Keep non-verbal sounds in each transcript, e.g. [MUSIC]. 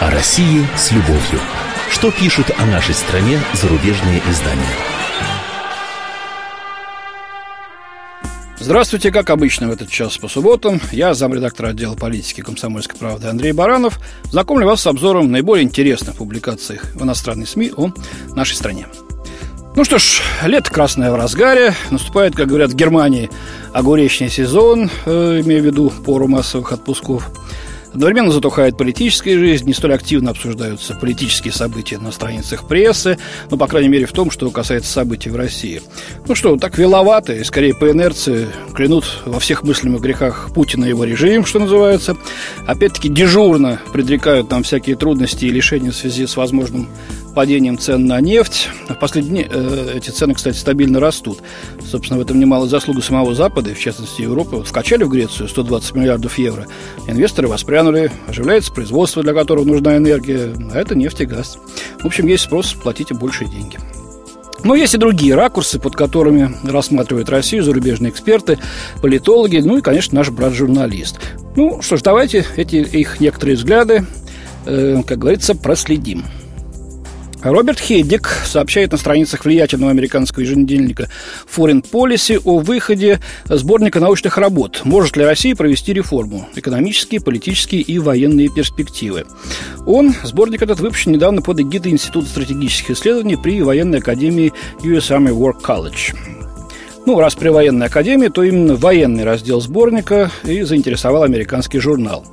О России с любовью. Что пишут о нашей стране зарубежные издания? Здравствуйте, как обычно в этот час по субботам. Я замредактор отдела политики комсомольской правды Андрей Баранов. Знакомлю вас с обзором наиболее интересных публикаций в иностранной СМИ о нашей стране. Ну что ж, лето красное в разгаре. Наступает, как говорят в Германии, огуречный сезон, э, имея в виду пору массовых отпусков. Одновременно затухает политическая жизнь, не столь активно обсуждаются политические события на страницах прессы, ну, по крайней мере, в том, что касается событий в России. Ну что, так веловато, и скорее по инерции клянут во всех мыслимых грехах Путина и его режим, что называется. Опять-таки дежурно предрекают нам всякие трудности и лишения в связи с возможным падением цен на нефть. В последние дни э, эти цены, кстати, стабильно растут. Собственно, в этом немало заслуга самого Запада, и в частности Европы. Вот вкачали в Грецию 120 миллиардов евро. Инвесторы воспрянули, оживляется производство, для которого нужна энергия, а это нефть и газ. В общем, есть спрос, платите большие деньги. Но есть и другие ракурсы, под которыми рассматривают Россию зарубежные эксперты, политологи, ну и, конечно, наш брат-журналист. Ну что ж, давайте эти их некоторые взгляды, э, как говорится, проследим. Роберт Хеддик сообщает на страницах влиятельного американского еженедельника Foreign Policy о выходе сборника научных работ «Может ли Россия провести реформу? Экономические, политические и военные перспективы». Он, сборник этот, выпущен недавно под эгидой Института стратегических исследований при военной академии US Army War College. Ну, раз при военной академии, то именно военный раздел сборника и заинтересовал американский журнал.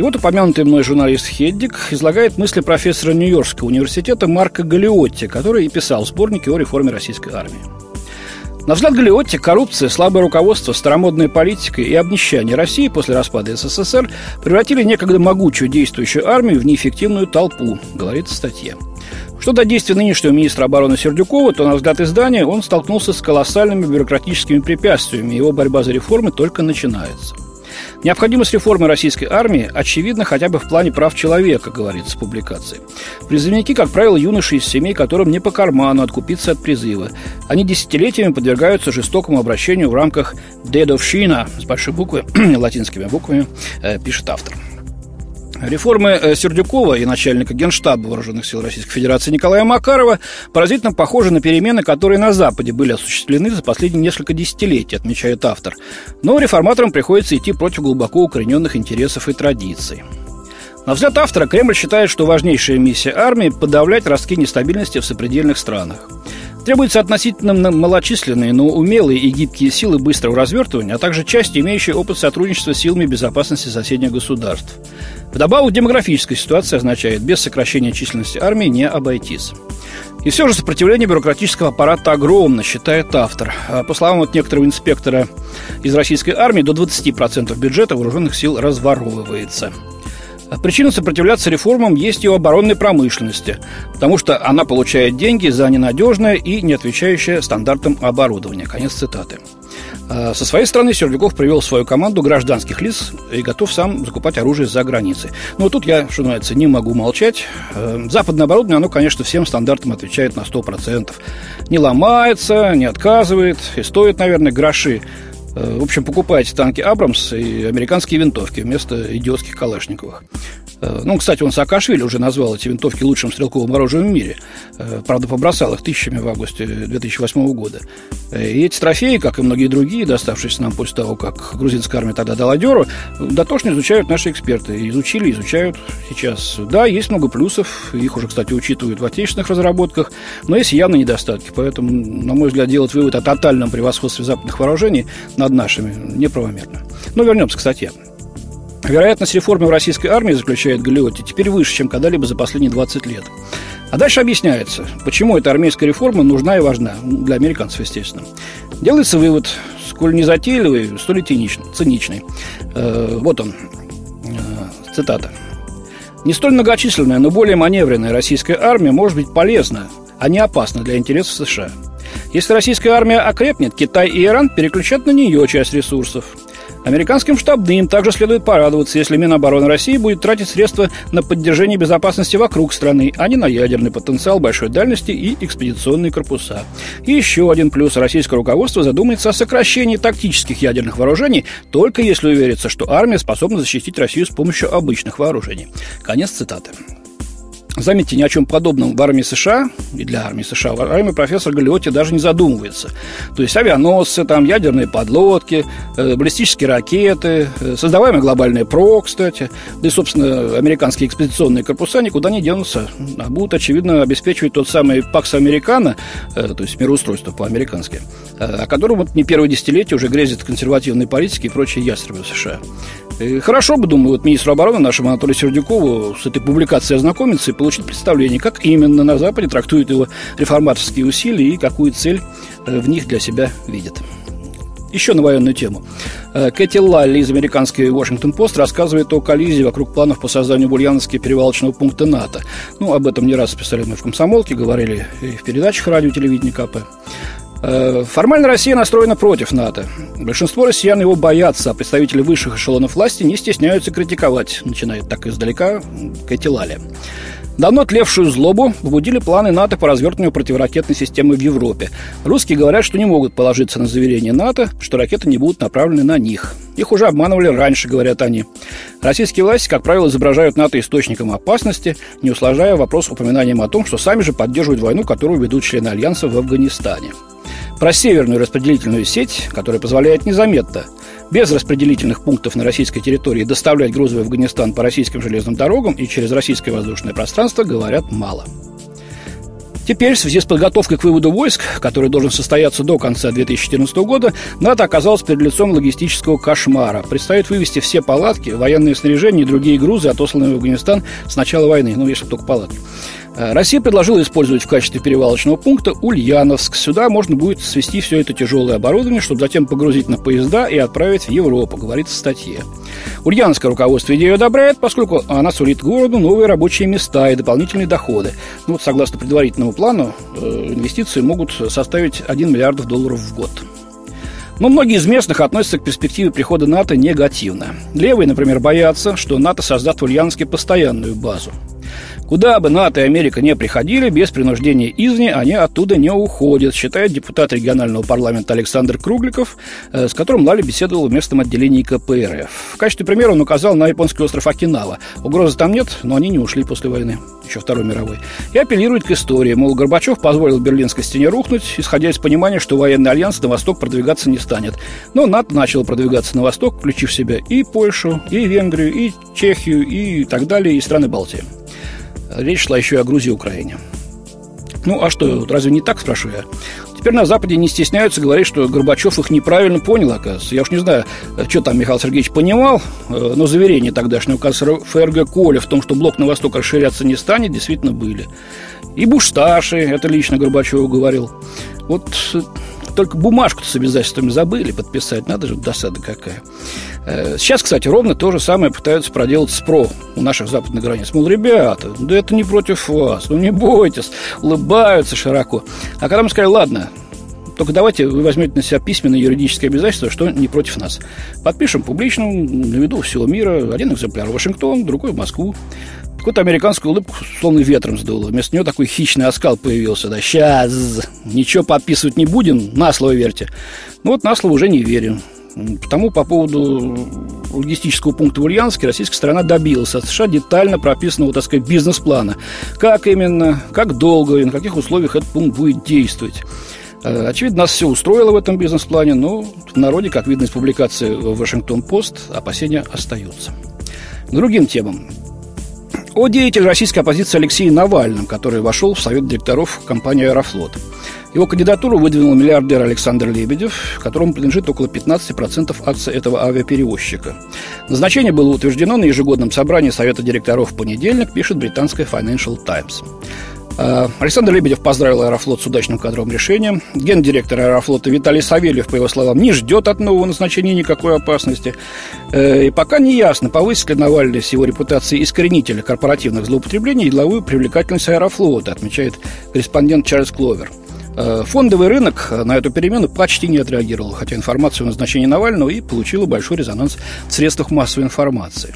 И вот упомянутый мной журналист Хеддик излагает мысли профессора Нью-Йоркского университета Марка Галиотти, который и писал сборники о реформе российской армии. На взгляд Галиотти, коррупция, слабое руководство, старомодная политика и обнищание России после распада СССР превратили некогда могучую действующую армию в неэффективную толпу, говорится в статье. Что до действий нынешнего министра обороны Сердюкова, то, на взгляд издания, он столкнулся с колоссальными бюрократическими препятствиями, его борьба за реформы только начинается – Необходимость реформы российской армии очевидна хотя бы в плане прав человека, говорится в публикации. Призывники, как правило, юноши из семей, которым не по карману откупиться от призыва. Они десятилетиями подвергаются жестокому обращению в рамках «дедовщина» с большой буквы, [CLEARS THROAT] латинскими буквами, э, пишет автор. Реформы э, Сердюкова и начальника Генштаба Вооруженных сил Российской Федерации Николая Макарова поразительно похожи на перемены, которые на Западе были осуществлены за последние несколько десятилетий, отмечает автор. Но реформаторам приходится идти против глубоко укорененных интересов и традиций. На взгляд автора, Кремль считает, что важнейшая миссия армии – подавлять ростки нестабильности в сопредельных странах. Требуются относительно малочисленные, но умелые и гибкие силы быстрого развертывания, а также части, имеющие опыт сотрудничества с силами безопасности соседних государств. Вдобавок, демографическая ситуация означает, без сокращения численности армии не обойтись. И все же сопротивление бюрократического аппарата огромно, считает автор. А по словам вот некоторого инспектора из российской армии, до 20% бюджета вооруженных сил разворовывается – Причина сопротивляться реформам есть и у оборонной промышленности, потому что она получает деньги за ненадежное и не отвечающее стандартам оборудование. Конец цитаты. А со своей стороны Сердюков привел свою команду гражданских лиц и готов сам закупать оружие за границей. Но тут я, что называется, не могу молчать. Э, западное оборудование, оно, конечно, всем стандартам отвечает на 100%. Не ломается, не отказывает и стоит, наверное, гроши. Э, в общем, покупайте танки Абрамс и американские винтовки вместо идиотских калашниковых. Э, ну, кстати, он Саакашвили уже назвал эти винтовки лучшим стрелковым оружием в мире. Э, правда, побросал их тысячами в августе 2008 года. И эти трофеи, как и многие другие, доставшиеся нам после того, как грузинская армия тогда дала дёру, дотошно изучают наши эксперты. Изучили, изучают сейчас. Да, есть много плюсов, их уже, кстати, учитывают в отечественных разработках, но есть явно недостатки. Поэтому, на мой взгляд, делать вывод о тотальном превосходстве западных вооружений над нашими неправомерно. Но вернемся к статье. Вероятность реформы в российской армии, заключает Галиотти, теперь выше, чем когда-либо за последние 20 лет. А дальше объясняется, почему эта армейская реформа нужна и важна, для американцев, естественно. Делается вывод, сколь незатейливый, столь и циничный. Э, вот он, э, цитата. «Не столь многочисленная, но более маневренная российская армия может быть полезна, а не опасна для интересов США. Если российская армия окрепнет, Китай и Иран переключат на нее часть ресурсов – Американским штабным также следует порадоваться, если Минобороны России будет тратить средства на поддержание безопасности вокруг страны, а не на ядерный потенциал большой дальности и экспедиционные корпуса. И еще один плюс. Российское руководство задумается о сокращении тактических ядерных вооружений, только если уверится, что армия способна защитить Россию с помощью обычных вооружений. Конец цитаты. Заметьте, ни о чем подобном в армии США и для армии США в армии профессор Галиотти даже не задумывается. То есть авианосцы, там, ядерные подлодки, э, баллистические ракеты, э, создаваемый глобальный ПРО, кстати, да и, собственно, американские экспедиционные корпуса никуда не денутся, а будут, очевидно, обеспечивать тот самый ПАКС Американо, э, то есть мироустройство по-американски, о котором вот не первое десятилетие уже грезит консервативной политики и прочие ястребы США. И хорошо бы, думаю, вот министру обороны нашему Анатолию Сердюкову с этой публикацией ознакомиться получить представление, как именно на Западе трактуют его реформаторские усилия и какую цель э, в них для себя видят. Еще на военную тему. Э, Кэти Лалли из американской Washington-Post рассказывает о коллизии вокруг планов по созданию Бульяновски перевалочного пункта НАТО. Ну, об этом не раз писали мы в «Комсомолке», говорили и в передачах радио телевидения КП. Э, формально Россия настроена против НАТО. Большинство россиян его боятся, а представители высших эшелонов власти не стесняются критиковать, начинает так издалека Кэти Лали. Давно тлевшую злобу побудили планы НАТО по развертыванию противоракетной системы в Европе. Русские говорят, что не могут положиться на заверение НАТО, что ракеты не будут направлены на них. Их уже обманывали раньше, говорят они. Российские власти, как правило, изображают НАТО источником опасности, не усложняя вопрос упоминанием о том, что сами же поддерживают войну, которую ведут члены Альянса в Афганистане про северную распределительную сеть, которая позволяет незаметно, без распределительных пунктов на российской территории, доставлять грузы в Афганистан по российским железным дорогам и через российское воздушное пространство, говорят мало. Теперь, в связи с подготовкой к выводу войск, который должен состояться до конца 2014 года, НАТО оказалось перед лицом логистического кошмара. Предстоит вывести все палатки, военные снаряжения и другие грузы, отосланные в Афганистан с начала войны, ну, если только палатки. Э, Россия предложила использовать в качестве перевалочного пункта Ульяновск. Сюда можно будет свести все это тяжелое оборудование, чтобы затем погрузить на поезда и отправить в Европу, говорится в статье. Ульяновское руководство идею одобряет, поскольку она сулит городу новые рабочие места и дополнительные доходы. Ну вот, согласно предварительному плану, э, инвестиции могут составить 1 миллиард долларов в год. Но многие из местных относятся к перспективе прихода НАТО негативно. Левые, например, боятся, что НАТО создаст в Ульяновске постоянную базу. Куда бы НАТО и Америка не приходили, без принуждения изни они оттуда не уходят, считает депутат регионального парламента Александр Кругликов, э, с которым Лали беседовал в местном отделении КПРФ. В качестве примера он указал на японский остров Окинава. Угрозы там нет, но они не ушли после войны, еще Второй мировой. И апеллирует к истории. Мол, Горбачев позволил Берлинской стене рухнуть, исходя из понимания, что военный альянс на восток продвигаться не станет. Но НАТО начал продвигаться на восток, включив в себя и Польшу, и Венгрию, и Чехию, и так далее, и страны Балтии. Речь шла еще и о Грузии и Украине. Ну, а что, разве не так, спрашиваю я? Теперь на Западе не стесняются говорить, что Горбачев их неправильно понял, оказывается. Я уж не знаю, что там Михаил Сергеевич понимал, э, но заверения тогдашнего канцлера ФРГ Коля в том, что блок на восток расширяться не станет, действительно были. И Бушташи, это лично Горбачеву говорил. Вот э, только бумажку с обязательствами забыли подписать. Надо же, досада какая. Э, сейчас, кстати, ровно то же самое пытаются проделать с ПРО у наших западных границ. Мол, ребята, да это не против вас, ну не бойтесь, улыбаются широко. А когда мы сказали, ладно, только давайте вы возьмете на себя письменное юридическое обязательство, что не против нас. Подпишем публично, на виду всего мира, один экземпляр в Вашингтон, другой в Москву. Какую-то американскую улыбку словно ветром сдуло. Вместо нее такой хищный оскал появился. Да, сейчас, ничего подписывать не будем, на слово верьте. Ну вот на слово уже не верим. Потому по поводу логистического пункта в Ульяновске российская сторона добилась от США детально прописанного, так сказать, бизнес-плана. Как именно, как долго и на каких условиях этот пункт будет действовать. Э, очевидно, нас все устроило в этом бизнес-плане, но в народе, как видно из публикации в Вашингтон-Пост, опасения остаются. К другим темам о деятеле российской оппозиции Алексее Навальном, который вошел в совет директоров компании «Аэрофлот». Его кандидатуру выдвинул миллиардер Александр Лебедев, которому принадлежит около 15% акций этого авиаперевозчика. Назначение было утверждено на ежегодном собрании Совета директоров в понедельник, пишет британская Financial Times. А, Александр Лебедев поздравил Аэрофлот с удачным кадровым решением. Гендиректор Аэрофлота Виталий Савельев, по его словам, не ждет от нового назначения никакой опасности. Э, и пока не ясно, повысит ли Навальный с его репутацией искоренителя корпоративных злоупотреблений и деловую привлекательность Аэрофлота, отмечает корреспондент Чарльз Кловер. Э, фондовый рынок на эту перемену почти не отреагировал, хотя информация о назначении Навального и получила большой резонанс в средствах массовой информации.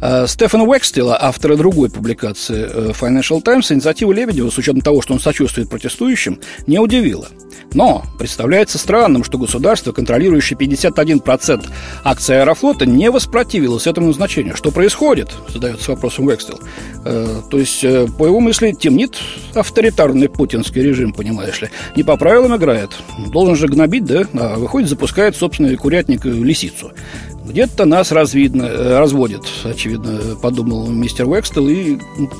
Э, Стефан Уэкстила, автора другой публикации э, Financial Times, инициатива Лебедева, с учетом того, что он сочувствует протестующим, не удивила. Но представляется странным, что государство, контролирующее 51% акций Аэрофлота, не воспротивилось этому назначению. Что происходит? Задается вопросом Векстел. Э, то есть, по его мысли, темнит авторитарный путинский режим, понимаешь ли. Не по правилам играет. Должен же гнобить, да? А выходит, запускает собственный курятник лисицу. Где-то нас развидно, э, разводит, очевидно, подумал мистер Векстел и,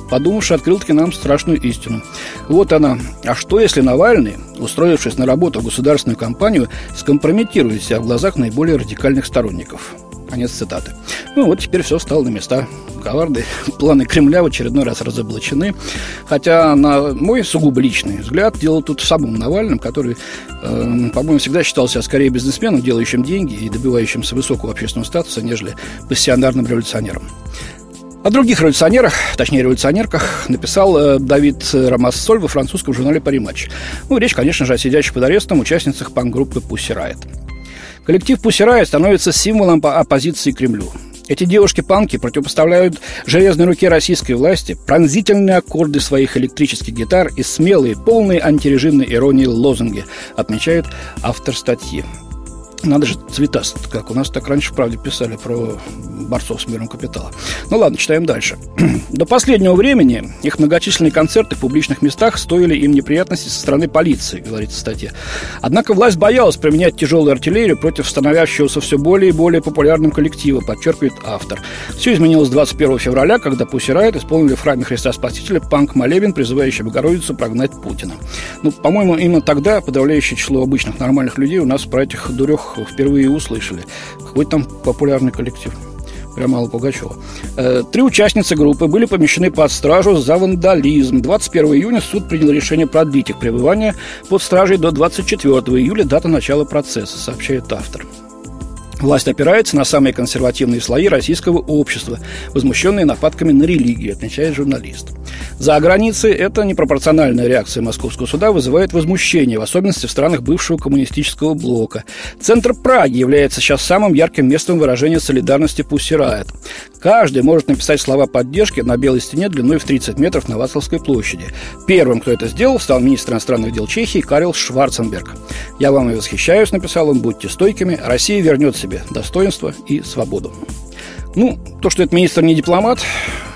подумавши, открыл-таки нам страшную истину. Вот она. А что, если Навальный, устроившись на работу в государственную компанию, скомпрометирует себя в глазах наиболее радикальных сторонников? Конец цитаты. Ну вот теперь все стало на места. Коварные [LAUGHS] планы Кремля в очередной раз разоблачены. Хотя, на мой сугубо личный взгляд, дело тут в самом Навальном, который, э, по-моему, всегда считался скорее бизнесменом, делающим деньги и добивающимся высокого общественного статуса, нежели пассионарным революционером. О других революционерах, точнее революционерках, написал э, Давид Рамассоль во французском журнале «Париматч». Ну, речь, конечно же, о сидящих под арестом участницах панк-группы «Пусси Райт». Коллектив «Пусси Райт» становится символом оппозиции Кремлю. Эти девушки-панки противопоставляют железной руке российской власти пронзительные аккорды своих электрических гитар и смелые, полные антирежимной иронии лозунги, отмечает автор статьи. Надо же цветаст, как у нас так раньше в «Правде» писали про борцов с миром капитала. Ну ладно, читаем дальше. [CLEARS THROAT] До последнего времени их многочисленные концерты в публичных местах стоили им неприятностей со стороны полиции, говорится в статье. Однако власть боялась применять тяжелую артиллерию против становящегося все более и более популярным коллектива, подчеркивает автор. Все изменилось 21 февраля, когда Пусси исполнили в храме Христа Спасителя панк-молебен, призывающий Богородицу прогнать Путина. Ну, по-моему, именно тогда подавляющее число обычных нормальных людей у нас про этих дурех впервые услышали. Какой там популярный коллектив прямо Алла Пугачева. Э, три участницы группы были помещены под стражу за вандализм. 21 июня суд принял решение продлить их пребывание под стражей до 24 июля, дата начала процесса, сообщает автор. Власть опирается на самые консервативные слои российского общества, возмущенные нападками на религию, отмечает журналист. За границей эта непропорциональная реакция московского суда вызывает возмущение, в особенности в странах бывшего коммунистического блока. Центр Праги является сейчас самым ярким местом выражения солидарности Пусси Райт. Каждый может написать слова поддержки на белой стене длиной в 30 метров на Вацлавской площади. Первым, кто это сделал, стал министр иностранных дел Чехии Карел Шварценберг. «Я вам и восхищаюсь», — написал он, — «будьте стойкими, Россия вернет себе достоинство и свободу». Ну, то, что этот министр не дипломат,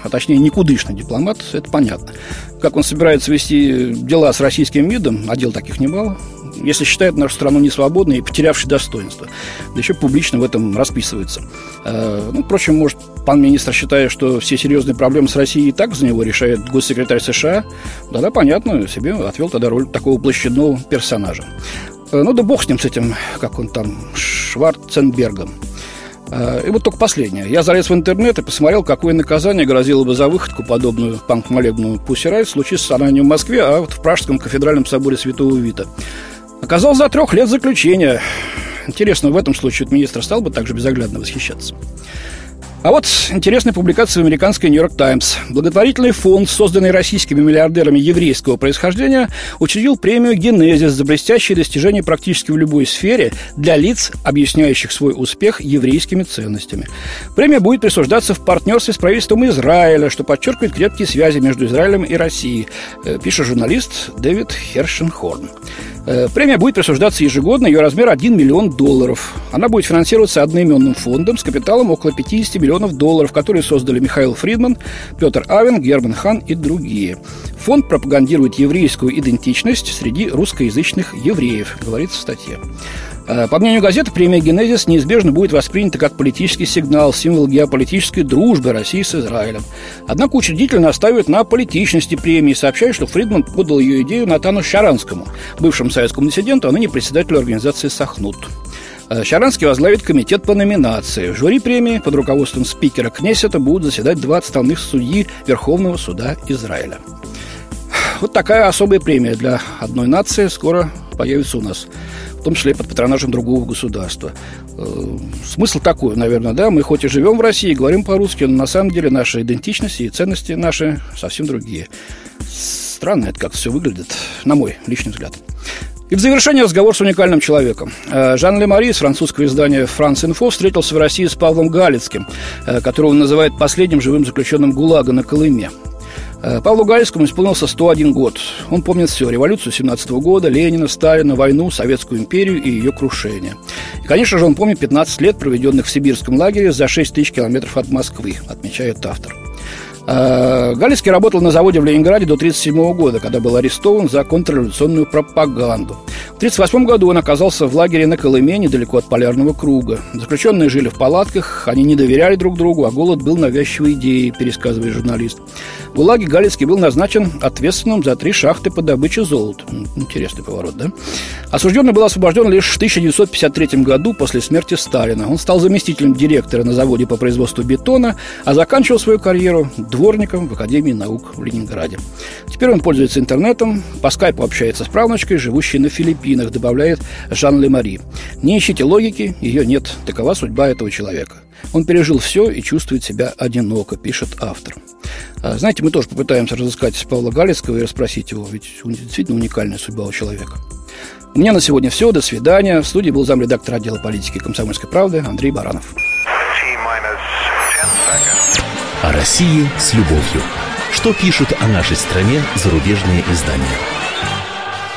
а точнее никудышный дипломат, это понятно. Как он собирается вести дела с российским видом, а дел таких немало, если считает нашу страну несвободной и потерявшей достоинство. Да еще публично в этом расписывается. Э, ну, впрочем, может, пан министр считает, что все серьезные проблемы с Россией и так за него решает госсекретарь США. Да-да, понятно, себе отвел тогда роль такого площадного персонажа. Э, ну да бог с ним, с этим, как он там, Шварценбергом. Э, и вот только последнее. Я залез в интернет и посмотрел, какое наказание грозило бы за выходку, подобную панк-молебну Пусирай, в случае с в Москве, а вот в Пражском кафедральном соборе Святого Вита. Оказалось, за трех лет заключения. Интересно, в этом случае министр стал бы также безоглядно восхищаться. А вот интересная публикация в американской «Нью-Йорк Таймс». Благотворительный фонд, созданный российскими миллиардерами еврейского происхождения, учредил премию «Генезис» за блестящие достижения практически в любой сфере для лиц, объясняющих свой успех еврейскими ценностями. Премия будет присуждаться в партнерстве с правительством Израиля, что подчеркивает крепкие связи между Израилем и Россией, э, пишет журналист Дэвид Хершенхорн. Э, премия будет присуждаться ежегодно, ее размер 1 миллион долларов. Она будет финансироваться одноименным фондом с капиталом около 50 миллионов долларов, который создали Михаил Фридман, Петр Авен, Герман Хан и другие. Фонд пропагандирует еврейскую идентичность среди русскоязычных евреев, говорится в статье. Э, по мнению газеты, премия «Генезис» неизбежно будет воспринята как политический сигнал, символ геополитической дружбы России с Израилем. Однако учредитель настаивает на политичности премии, сообщая, что Фридман подал ее идею Натану Шаранскому, бывшему советскому диссиденту, а ныне председателю организации «Сахнут». Э, Шаранский возглавит комитет по номинации. В жюри премии под руководством спикера Кнессета будут заседать два отставных судьи Верховного суда Израиля. Вот такая особая премия для одной нации скоро появится у нас в том числе под патронажем другого государства. Э, смысл такой, наверное, да, мы хоть и живем в России, говорим по-русски, но на самом деле наша идентичность и ценности наши совсем другие. Странно это как все выглядит, на мой личный взгляд. И в завершение разговор с уникальным человеком. Э, Жан Лемари из французского издания «Франс Инфо» встретился в России с Павлом Галицким, э, которого он называет последним живым заключенным ГУЛАГа на Колыме. Э, Павлу Галицкому исполнился 101 год. Он помнит все. Революцию 17 года, Ленина, Сталина, войну, Советскую империю и ее крушение. И, конечно же, он помнит 15 лет, проведенных в сибирском лагере за 6 тысяч километров от Москвы, отмечает автор. Э, Галицкий работал на заводе в Ленинграде до 1937 года, когда был арестован за контрреволюционную пропаганду. В 1938 году он оказался в лагере на Колыме, недалеко от Полярного круга. Заключенные жили в палатках, они не доверяли друг другу, а голод был навязчивой идеей, пересказывает журналист. В ГУЛАГе Галицкий был назначен ответственным за три шахты по добыче золота. Интересный поворот, да? Осужденный был освобожден лишь в 1953 году после смерти Сталина. Он стал заместителем директора на заводе по производству бетона, а заканчивал свою карьеру дворником в Академии наук в Ленинграде. Теперь он пользуется интернетом, по скайпу общается с правнучкой, живущей на Филиппинах, добавляет Жан Лемари. Не ищите логики, ее нет. Такова судьба этого человека. Он пережил все и чувствует себя одиноко, пишет автор. А, знаете, мы тоже попытаемся разыскать Павла Галицкого и расспросить его, ведь действительно уникальная судьба у человека. У меня на сегодня все. До свидания. В студии был замредактор отдела политики комсомольской правды Андрей Баранов. О России с любовью. Что пишут о нашей стране зарубежные издания?